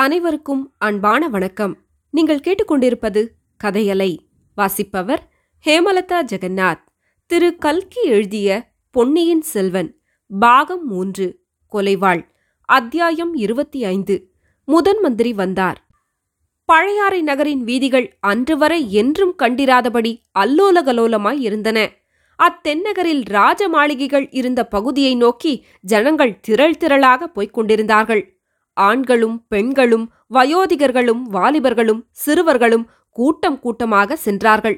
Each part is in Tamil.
அனைவருக்கும் அன்பான வணக்கம். நீங்கள் கேட்டுக்கொண்டிருப்பது கதையலை வாசிப்பவர் ஹேமலதா ஜெகநாத். திரு கல்கி எழுதிய பொன்னியின் செல்வன் பாகம் மூன்று கொலைவாள் அத்தியாயம் இருபத்தி ஐந்து முதன் மந்திரி வந்தார். பழையாறை நகரின் வீதிகள் அன்று வரை என்றும் கண்டிராதபடி அல்லோலகலோலமாய் இருந்தன. அத்தென்னகரில் ராஜ மாளிகைகள் இருந்த பகுதியை நோக்கி ஜனங்கள் திரள் திரளாக போய்க் கொண்டிருந்தார்கள். ஆண்களும் பெண்களும் வயோதிகர்களும் வாலிபர்களும் சிறுவர்களும் கூட்டம் கூட்டமாக சென்றார்கள்.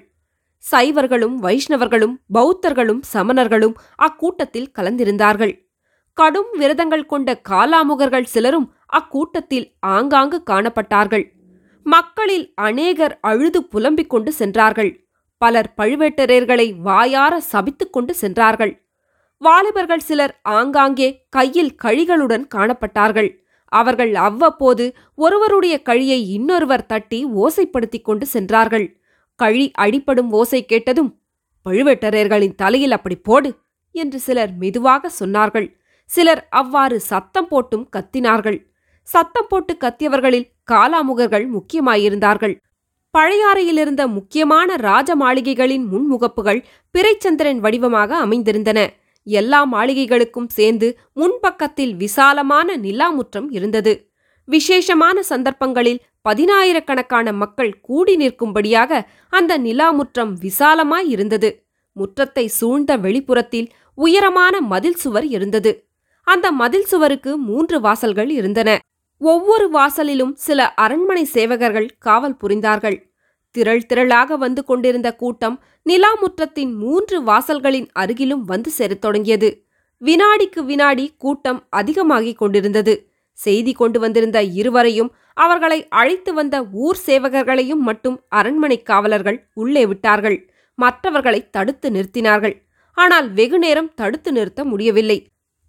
சைவர்களும் வைஷ்ணவர்களும் பௌத்தர்களும் சமணர்களும் அக்கூட்டத்தில் கலந்திருந்தார்கள். கடும் விரதங்கள் கொண்ட காலாமுகர்கள் சிலரும் அக்கூட்டத்தில் ஆங்காங்கு காணப்பட்டார்கள். மக்களில் அநேகர் அழுது புலம்பிக் கொண்டு சென்றார்கள். பலர் பழுவேட்டரையர்களை வாயார சபித்துக் கொண்டு சென்றார்கள். வாலிபர்கள் சிலர் ஆங்காங்கே கையில் கழிகளுடன் காணப்பட்டார்கள். அவர்கள் அவ்வப்போது ஒருவருடைய கழியை இன்னொருவர் தட்டி ஓசைப்படுத்திக் கொண்டு சென்றார்கள். கழி அடிப்படும் ஓசை கேட்டதும் பழுவேட்டரையர்களின் தலையில் அப்படி போடு என்று சிலர் மெதுவாக சொன்னார்கள். சிலர் அவ்வாறு சத்தம் போட்டும் கத்தினார்கள். சத்தம் போட்டு கத்தியவர்களில் காலாமுகர்கள் முக்கியமாயிருந்தார்கள். பழையாறையிலிருந்த முக்கியமான ராஜ மாளிகைகளின் முன்முகப்புகள் பிறைச்சந்திரன் வடிவமாக அமைந்திருந்தன. எல்லா மாளிகைகளுக்கும் சேர்ந்து முன்பக்கத்தில் விசாலமான நிலாமுற்றம் இருந்தது. விசேஷமான சந்தர்ப்பங்களில் பதினாயிரக்கணக்கான மக்கள் கூடி நிற்கும்படியாக அந்த நிலாமுற்றம் விசாலமாய் இருந்தது. முற்றத்தை சூழ்ந்த வெளிப்புறத்தில் உயரமான மதில் சுவர் இருந்தது. அந்த மதில் சுவருக்கு மூன்று வாசல்கள் இருந்தன. ஒவ்வொரு வாசலிலும் சில அரண்மனை சேவகர்கள் காவல் புரிந்தார்கள். திரள் திரளாக வந்து கொண்டிருந்த கூட்டம் நிலாமுற்றத்தின் மூன்று வாசல்களின் அருகிலும் வந்து சேரத் தொடங்கியது. வினாடிக்கு வினாடி கூட்டம் அதிகமாகிக் கொண்டிருந்தது. செய்தி கொண்டு வந்திருந்த இருவரையும் அவர்களை அழைத்து வந்த ஊர் சேவகர்களையும் மட்டும் அரண்மனை காவலர்கள் உள்ளே விட்டார்கள். மற்றவர்களை தடுத்து நிறுத்தினார்கள். ஆனால் வெகுநேரம் தடுத்து நிறுத்த முடியவில்லை.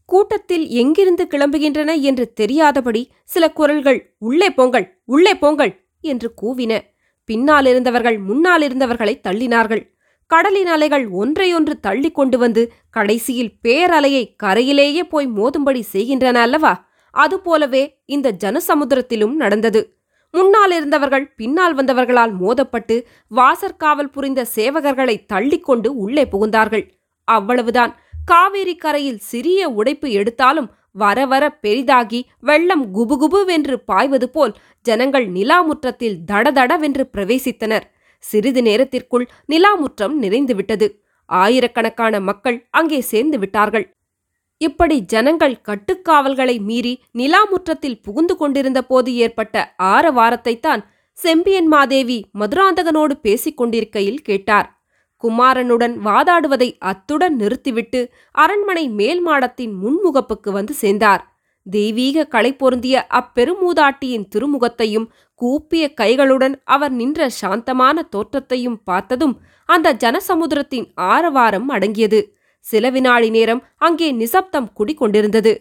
கூட்டத்தில் எங்கிருந்து கிளம்புகின்றன என்று தெரியாதபடி சில குரல்கள் உள்ளே போங்கள் உள்ளே போங்கள் என்று கூவின. பின்னாலிருந்தவர்கள் முன்னாலிருந்தவர்களை தள்ளினார்கள். கடலின் அலைகள் ஒன்றையொன்று தள்ளி கொண்டு வந்து கடைசியில் பேரலையை கரையிலேயே போய் மோதும்படி செய்கின்றன அல்லவா? அதுபோலவே இந்த ஜனசமுத்திரத்திலும் நடந்தது. முன்னால் இருந்தவர்கள் பின்னால் வந்தவர்களால் மோதப்பட்டு வாசற்காவல் புரிந்த சேவகர்களை தள்ளிக்கொண்டு உள்ளே புகுந்தார்கள். அவ்வளவுதான். காவேரி கரையில் சிறிய உடைப்பு எடுத்தாலும் வர வர பெரிதாகி வெள்ளம் குபுகுபுவென்று பாய்வது போல் ஜனங்கள் நிலாமுற்றத்தில் தடதடவென்று பிரவேசித்தனர். சிறிது நேரத்திற்குள் நிலாமுற்றம் நிறைந்துவிட்டது. ஆயிரக்கணக்கான மக்கள் அங்கே சேர்ந்து விட்டார்கள். இப்படி ஜனங்கள் கட்டுக்காவல்களை மீறி நிலாமுற்றத்தில் புகுந்து கொண்டிருந்த போது ஏற்பட்ட ஆரவாரத்தைத்தான் செம்பியன் மாதேவி மதுராந்தகனோடு பேசிக் கொண்டிருக்கையில் கேட்டார். குமாரனுடன் வாதாடுவதை அத்துடன் நிறுத்திவிட்டு அரண்மனை மேல் மாடத்தின் முன்முகப்புக்கு வந்து சேர்ந்தார். தெய்வீக களை பொருந்திய அப்பெருமூதாட்டியின் திருமுகத்தையும் கூப்பிய கைகளுடன் அவர் நின்ற சாந்தமான தோற்றத்தையும் பார்த்ததும் அந்த ஜனசமுத்திரத்தின் ஆரவாரம் அடங்கியது. சில வினாடி நேரம் அங்கே நிசப்தம் குடிகொண்டிருந்தது.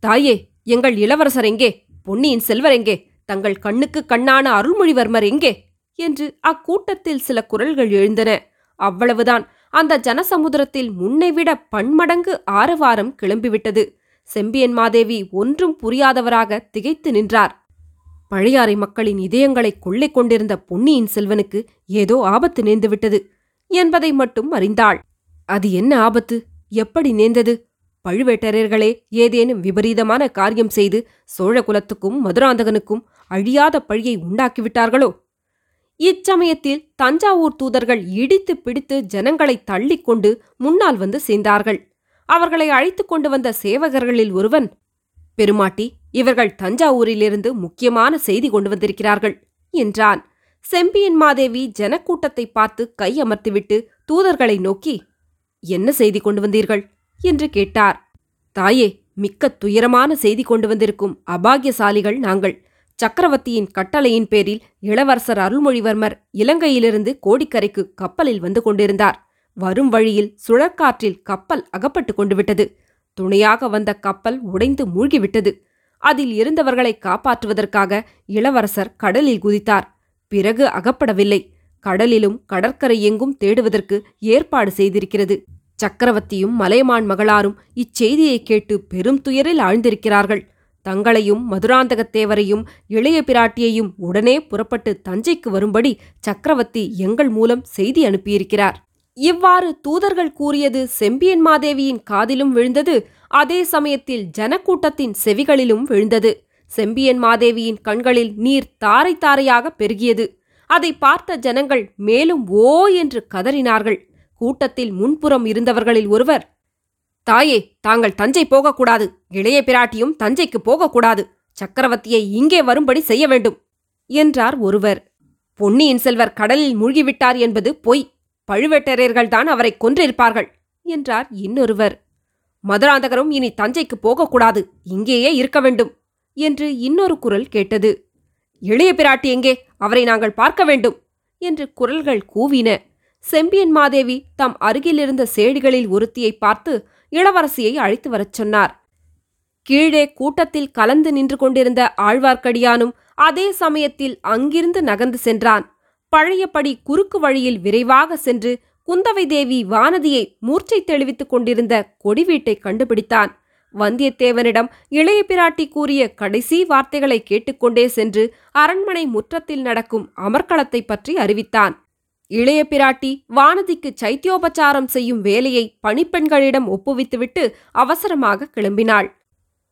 தாயே எங்கள் இளவரசர் எங்கே? பொன்னியின் செல்வர் எங்கே? தங்கள் கண்ணுக்கு கண்ணான அருள்மொழிவர்மர் எங்கே? என்று அக்கூட்டத்தில் சில குரல்கள் எழுந்தன. அவ்வளவுதான். அந்த ஜனசமுத்திரத்தில் முன்னைவிட பன்மடங்கு ஆரவாரம் கிளம்பிவிட்டது. செம்பியன் மாதேவி ஒன்றும் புரியாதவராக திகைத்து நின்றார். பழையாறை மக்களின் இதயங்களை கொள்ளை கொண்டிருந்த பொன்னியின் செல்வனுக்கு ஏதோ ஆபத்து நேர்ந்துவிட்டது என்பதை மட்டும் அறிந்தாள். அது என்ன ஆபத்து? எப்படி நேர்ந்தது? பழுவேட்டரையர்களே ஏதேனும் விபரீதமான காரியம் செய்து சோழகுலத்துக்கும் மதுராந்தகனுக்கும் அழியாத பழியை உண்டாக்கிவிட்டார்களோ? இச்சமயத்தில் தஞ்சாவூர் தூதர்கள் இடித்து பிடித்து ஜனங்களை தள்ளிக்கொண்டு முன்னால் வந்து சேர்ந்தார்கள். அவர்களை அழைத்துக் கொண்டு வந்த சேவகர்களில் ஒருவன் பெருமாட்டி இவர்கள் தஞ்சாவூரிலிருந்து முக்கியமான செய்தி கொண்டு வந்திருக்கிறார்கள் என்றான். செம்பியன் மாதேவி ஜனக்கூட்டத்தை பார்த்து கையமர்த்திவிட்டு தூதர்களை நோக்கி என்ன செய்தி கொண்டு வந்தீர்கள்? என்று கேட்டார். தாயே மிக்க துயரமான செய்தி கொண்டு வந்திருக்கும் அபாகியசாலிகள் நாங்கள். சக்கரவர்த்தியின் கட்டளையின் பேரில் இளவரசர் அருள்மொழிவர்மர் இலங்கையிலிருந்து கோடிக்கரைக்கு கப்பலில் வந்து கொண்டிருந்தார். வரும் வழியில் சுழற்காற்றில் கப்பல் அகப்பட்டு கொண்டு விட்டது துணையாக வந்த கப்பல் உடைந்து மூழ்கிவிட்டது. அதில் இருந்தவர்களை காப்பாற்றுவதற்காக இளவரசர் கடலில் குதித்தார். பிறகு அகப்படவில்லை. கடலிலும் கடற்கரை எங்கும் தேடுவதற்கு ஏற்பாடு செய்திருக்கிறது. சக்கரவர்த்தியும் மலையமான் மகளாரும் இச்செய்தியை கேட்டு பெரும் துயரில் ஆழ்ந்திருக்கிறார்கள். தங்களையும் மதுராந்தகத்தேவரையும் இளைய பிராட்டியையும் உடனே புறப்பட்டு தஞ்சைக்கு வரும்படி சக்கரவர்த்தி எங்கள் மூலம் செய்தி அனுப்பியிருக்கிறார். இவ்வாறு தூதர்கள் கூறியது செம்பியன் மாதேவியின் காதிலும் விழுந்தது அதே சமயத்தில் ஜனக்கூட்டத்தின் செவிகளிலும் விழுந்தது. செம்பியன் மாதேவியின் கண்களில் நீர் தாரை தாரையாக பெருகியது. அதை பார்த்த ஜனங்கள் மேலும் ஓ என்று கதறினார்கள். கூட்டத்தில் முன்புறம் இருந்தவர்களில் ஒருவர் தாயே தாங்கள் தஞ்சை போகக்கூடாது. இளைய பிராட்டியும் தஞ்சைக்கு போகக்கூடாது. சக்கரவர்த்தியை இங்கே வரும்படி செய்ய வேண்டும் என்றார் ஒருவர். பொன்னியின் செல்வர் கடலில் மூழ்கிவிட்டார் என்பது பொய். பழுவேட்டரையர்கள்தான் அவரை கொன்றிருப்பார்கள் என்றார் இன்னொருவர். மதுராந்தகரும் இனி தஞ்சைக்கு போகக்கூடாது இங்கேயே இருக்க வேண்டும் என்று இன்னொரு குரல் கேட்டது. இளைய பிராட்டி எங்கே? அவரை நாங்கள் பார்க்க வேண்டும் என்று குரல்கள் கூவின. செம்பியன் மாதேவி தம் அருகிலிருந்த சேடிகளில் ஒருத்தியை பார்த்து இளவரசியை அழைத்து வரச் சொன்னார். கீழே கூட்டத்தில் கலந்து நின்று கொண்டிருந்த ஆழ்வார்க்கடியானும் அதே சமயத்தில் அங்கிருந்து நகர்ந்து சென்றான். பழையபடி குறுக்கு வழியில் விரைவாக சென்று குந்தவை தேவி வானதியை மூர்ச்சை தெளிவித்துக் கொண்டிருந்த கொடிவீட்டை கண்டுபிடித்தான். வந்தியத்தேவனிடம் இளைய பிராட்டி கூறிய கடைசி வார்த்தைகளை கேட்டுக்கொண்டே சென்று அரண்மனை முற்றத்தில் நடக்கும் அமர்க்களத்தை பற்றி அறிவித்தான். இளைய பிராட்டி வானதிக்கு சைத்தியோபச்சாரம் செய்யும் வேலையை பணிப்பெண்களிடம் ஒப்புவித்துவிட்டு அவசரமாக கிளம்பினாள்.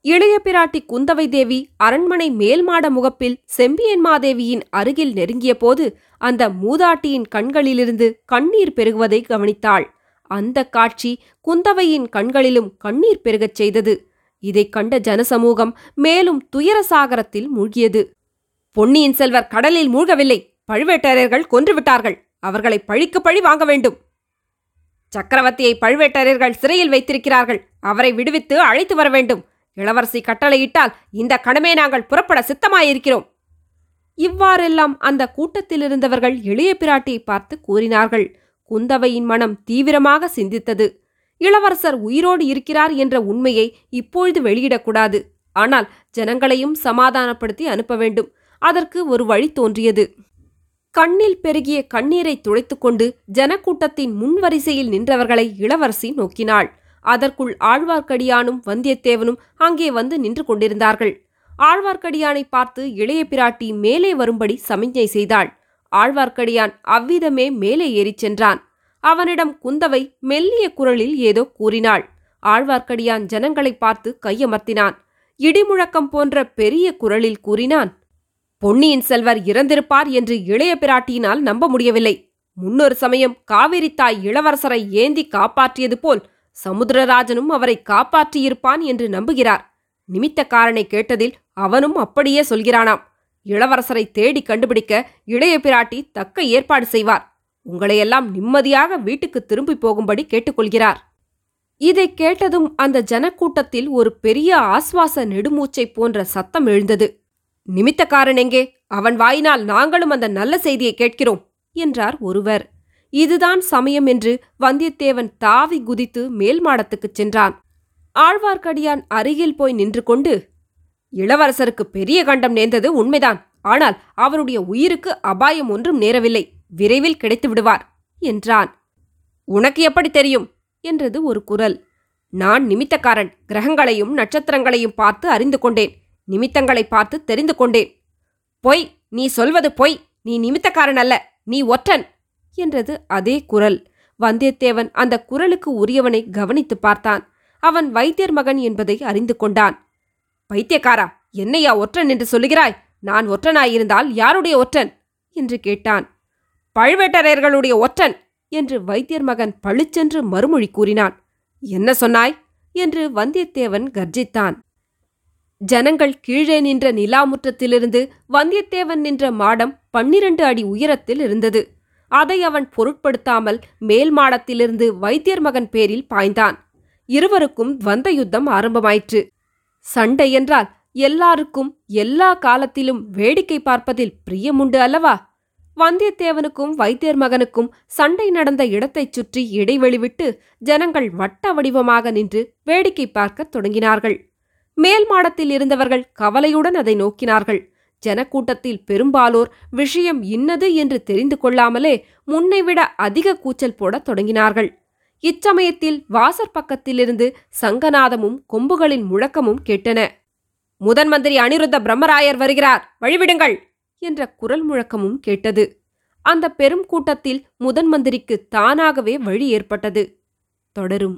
இளைய பிராட்டி குந்தவை தேவி அரண்மனை மேல்மாட முகப்பில் செம்பியன் மாதேவியின் அருகில் நெருங்கியபோது அந்த மூதாட்டியின் கண்களிலிருந்து கண்ணீர் பெருகுவதை கவனித்தாள். அந்த காட்சி குந்தவையின் கண்களிலும் கண்ணீர் பெருகச் செய்தது. இதைக் கண்ட ஜனசமூகம் மேலும் துயர சாகரத்தில் மூழ்கியது. பொன்னியின் செல்வர் கடலில் மூழ்கவில்லை. பழுவேட்டரையர்கள் கொன்றுவிட்டார்கள். அவர்களை பழிக்கு பழி வாங்க வேண்டும். சக்கரவர்த்தியை பழுவேட்டரையர்கள் சிறையில் வைத்திருக்கிறார்கள். அவரை விடுவித்து அழைத்து வர வேண்டும். இளவரசி கட்டளையிட்டால் இந்த கணமே நாங்கள் புறப்பட சித்தமாயிருக்கிறோம். இவ்வாறெல்லாம் அந்த கூட்டத்தில் இருந்தவர்கள் இளைய பிராட்டியை பார்த்து கூறினார்கள். குந்தவையின் மனம் தீவிரமாக சிந்தித்தது. இளவரசர் உயிரோடு இருக்கிறார் என்ற உண்மையை இப்பொழுது வெளியிடக்கூடாது. ஆனால் ஜனங்களையும் சமாதானப்படுத்தி அனுப்ப வேண்டும். அதற்கு ஒரு வழி தோன்றியது. கண்ணில் பெருகிய கண்ணீரை துடைத்துக்கொண்டு ஜனக்கூட்டத்தின் முன்வரிசையில் நின்றவர்களை இளவரசி நோக்கினாள். அதற்குள் ஆழ்வார்க்கடியானும் வந்தியத்தேவனும் அங்கே வந்து நின்று கொண்டிருந்தார்கள். ஆழ்வார்க்கடியானை பார்த்து இளைய பிராட்டி மேலே வரும்படி சமிஞ்ஞை செய்தாள். ஆழ்வார்க்கடியான் அவ்விதமே மேலே ஏறிச் சென்றான். அவனிடம் குந்தவை மெல்லிய குரலில் ஏதோ கூறினாள். ஆழ்வார்க்கடியான் ஜனங்களை பார்த்து கையமர்த்தினான். இடிமுழக்கம் போன்ற பெரிய குரலில் கூறினான் பொன்னியின் செல்வர் இறந்திருப்பார் என்று இளைய பிராட்டியினால் நம்ப முடியவில்லை. முன்னொரு சமயம் காவிரி தாய் இளவரசரை ஏந்தி காப்பாற்றியது போல் சமுத்திரராஜனும் அவரை காப்பாற்றியிருப்பான் என்று நம்புகிறார். நிமித்தக்காரனை கேட்டதில் அவனும் அப்படியே சொல்கிறானாம். இளவரசரை தேடி கண்டுபிடிக்க இளைய பிராட்டி தக்க ஏற்பாடு செய்வார். உங்களையெல்லாம் நிம்மதியாக வீட்டுக்கு திரும்பி போகும்படி கேட்டுக்கொள்கிறார். இதை கேட்டதும் அந்த ஜனக்கூட்டத்தில் ஒரு பெரிய ஆஸ்வாச நெடுமூச்சை போன்ற சத்தம் எழுந்தது. நிமித்தக்காரன் எங்கே? அவன் வாயினால் நாங்களும் அந்த நல்ல செய்தியை கேட்கிறோம் என்றார் ஒருவர். இதுதான் சமயம் என்று வந்தியத்தேவன் தாவி குதித்து மேல் மாடத்துக்குச் சென்றான். ஆழ்வார்க்கடியான் அருகில் போய் நின்று கொண்டு இளவரசருக்கு பெரிய கண்டம் நேர்ந்தது உண்மைதான் ஆனால் அவருடைய உயிருக்கு அபாயம் ஒன்றும் நேரவில்லை விரைவில் கிடைத்து விடுவார் என்றான். உனக்கு எப்படி தெரியும்? என்றது ஒரு குரல். நான் நிமித்தக்காரன் கிரகங்களையும் நட்சத்திரங்களையும் பார்த்து அறிந்து கொண்டேன். நிமித்தங்களை பார்த்து தெரிந்து கொண்டேன். பொய் நீ சொல்வது பொய். நீ நிமித்தக்காரன் அல்ல. நீ ஒற்றன். என்றது அதே குரல். வந்தியத்தேவன் அந்த குரலுக்கு உரியவனை கவனித்துப் பார்த்தான். அவன் வைத்தியர் மகன் என்பதை அறிந்து கொண்டான். பைத்தியக்காரா என்னையா ஒற்றன் என்று சொல்லுகிறாய்? நான் ஒற்றனாயிருந்தால் யாருடைய ஒற்றன்? என்று கேட்டான். பழுவேட்டரையர்களுடைய ஒற்றன். என்று வைத்தியர் மகன் பளிச்சென்று மறுமொழி கூறினான். என்ன சொன்னாய்? என்று வந்தியத்தேவன் கர்ஜித்தான். ஜனங்கள் கீழே நின்ற நிலாமுற்றத்திலிருந்து வந்தியத்தேவன் நின்ற மாடம் பன்னிரண்டு அடி உயரத்தில் இருந்தது. அதை அவன் பொருட்படுத்தாமல் மேல் மாடத்திலிருந்து வைத்தியர் மகன் பேரில் பாய்ந்தான். இருவருக்கும் வந்த யுத்தம் ஆரம்பமாயிற்று. சண்டை என்றால் எல்லாருக்கும் எல்லா காலத்திலும் வேடிக்கை பார்ப்பதில் பிரியமுண்டு அல்லவா? வந்தியத்தேவனுக்கும் வைத்தியர் மகனுக்கும் சண்டை நடந்த இடத்தைச் சுற்றி இடைவெளி விட்டு ஜனங்கள் வட்ட வடிவமாக நின்று வேடிக்கை பார்க்கத் தொடங்கினார்கள். மேல் மாடத்தில் இருந்தவர்கள் கவலையுடன் அதை நோக்கினார்கள். ஜனக்கூட்டத்தில் பெரும்பாலோர் விஷயம் இன்னது என்று தெரிந்து கொள்ளாமலே முன்னைவிட அதிக கூச்சல் போடத் தொடங்கினார்கள். இச்சமயத்தில் வாசற் பக்கத்திலிருந்து சங்கநாதமும் கொம்புகளின் முழக்கமும் கேட்டன. முதன் மந்திரி அனிருத்த பிரம்மராயர் வருகிறார் வழிவிடுங்கள்! என்ற குரல் முழக்கமும் கேட்டது. அந்த பெரும் கூட்டத்தில் முதன் மந்திரிக்கு தானாகவே வழி ஏற்பட்டது. தொடரும்.